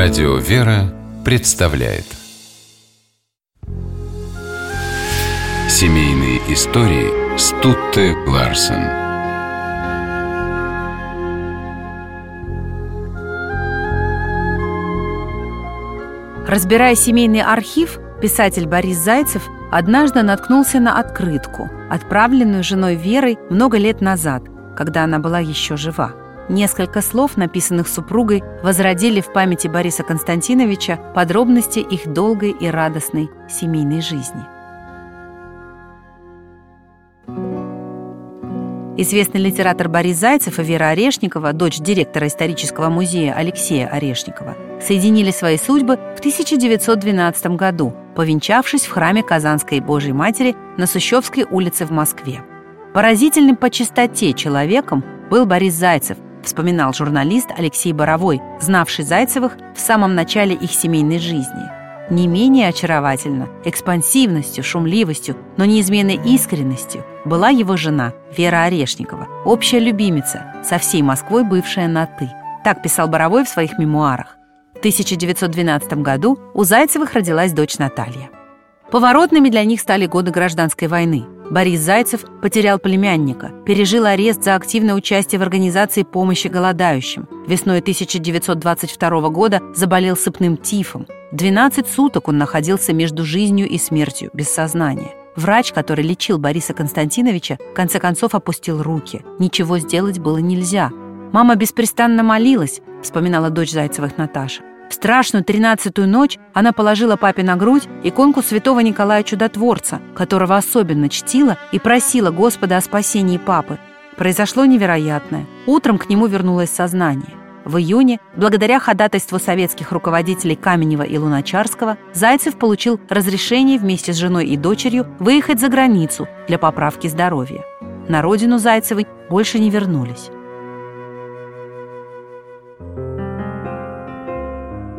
Радио «Вера» представляет Семейные истории Стутте Ларсен Разбирая семейный архив, писатель Борис Зайцев однажды наткнулся на открытку, отправленную женой Верой много лет назад, когда она была еще жива. Несколько слов, написанных супругой, возродили в памяти Бориса Константиновича подробности их долгой и радостной семейной жизни. Известный литератор Борис Зайцев и Вера Орешникова, дочь директора исторического музея Алексея Орешникова, соединили свои судьбы в 1912 году, повенчавшись в храме Казанской Божьей Матери на Сущевской улице в Москве. Поразительным по чистоте человеком был Борис Зайцев, вспоминал журналист Алексей Боровой, знавший Зайцевых в самом начале их семейной жизни. Не менее очаровательно, экспансивностью, шумливостью, но неизменной искренностью была его жена Вера Орешникова, общая любимица, со всей Москвой бывшая на «ты». Так писал Боровой в своих мемуарах. В 1912 году у Зайцевых родилась дочь Наталья. Поворотными для них стали годы гражданской войны. Борис Зайцев потерял племянника, пережил арест за активное участие в организации помощи голодающим. Весной 1922 года заболел сыпным тифом. 12 суток он находился между жизнью и смертью, без сознания. Врач, который лечил Бориса Константиновича, в конце концов опустил руки. Ничего сделать было нельзя. Мама беспрестанно молилась, вспоминала дочь Зайцевых Наташа. Страшную тринадцатую ночь она положила папе на грудь иконку святого Николая Чудотворца, которого особенно чтила и просила Господа о спасении папы. Произошло невероятное. Утром к нему вернулось сознание. В июне, благодаря ходатайству советских руководителей Каменева и Луначарского, Зайцев получил разрешение вместе с женой и дочерью выехать за границу для поправки здоровья. На родину Зайцевой больше не вернулись.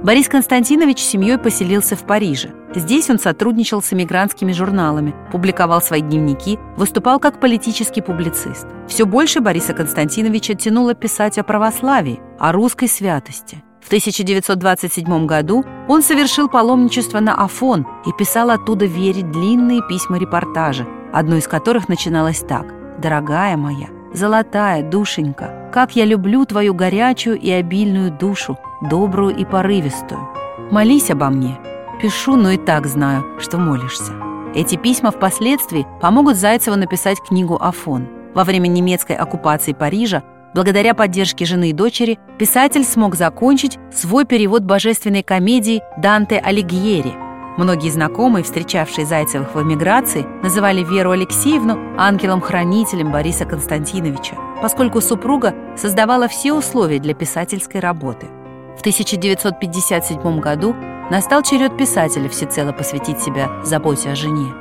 Борис Константинович с семьей поселился в Париже. Здесь он сотрудничал с эмигрантскими журналами, публиковал свои дневники, выступал как политический публицист. Все больше Бориса Константиновича тянуло писать о православии, о русской святости. В 1927 году он совершил паломничество на Афон и писал оттуда Вере длинные письма-репортажи, одно из которых начиналось так «Дорогая моя, золотая душенька, как я люблю твою горячую и обильную душу, добрую и порывистую. Молись обо мне. Пишу, но и так знаю, что молишься. Эти письма впоследствии помогут Зайцеву написать книгу «Афон». Во время немецкой оккупации Парижа, благодаря поддержке жены и дочери, писатель смог закончить свой перевод божественной комедии «Данте Алигьери». Многие знакомые, встречавшие Зайцевых в эмиграции, называли Веру Алексеевну ангелом-хранителем Бориса Константиновича, поскольку супруга создавала все условия для писательской работы – в 1957 году настал черед писателя всецело посвятить себя заботе о жене.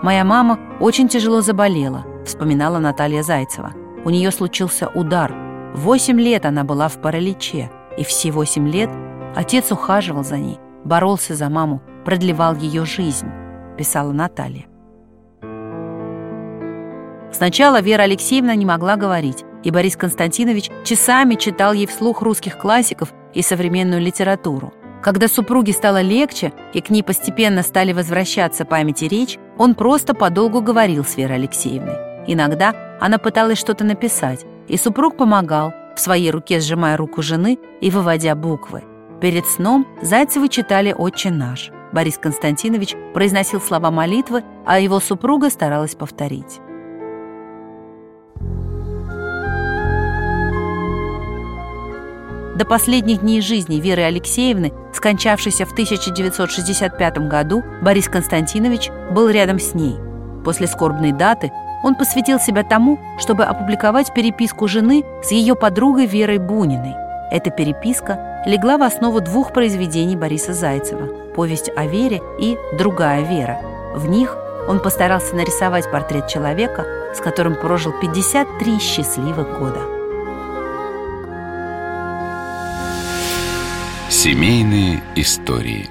«Моя мама очень тяжело заболела», — вспоминала Наталья Зайцева. «У нее случился удар. Восемь лет она была в параличе, и все восемь лет отец ухаживал за ней, боролся за маму, продлевал ее жизнь», — писала Наталья. Сначала Вера Алексеевна не могла говорить, и Борис Константинович часами читал ей вслух русских классиков и современную литературу. Когда супруге стало легче и к ней постепенно стали возвращаться память и речь, он просто подолгу говорил с Верой Алексеевной. Иногда она пыталась что-то написать, и супруг помогал, в своей руке сжимая руку жены и выводя буквы. Перед сном Зайцевы читали «Отче наш». Борис Константинович произносил слова молитвы, а его супруга старалась повторить. До последних дней жизни Веры Алексеевны, скончавшейся в 1965 году, Борис Константинович был рядом с ней. После скорбной даты он посвятил себя тому, чтобы опубликовать переписку жены с ее подругой Верой Буниной. Эта переписка легла в основу двух произведений Бориса Зайцева «Повесть о Вере» и «Другая Вера». В них он постарался нарисовать портрет человека, с которым прожил 53 счастливых года. Семейные истории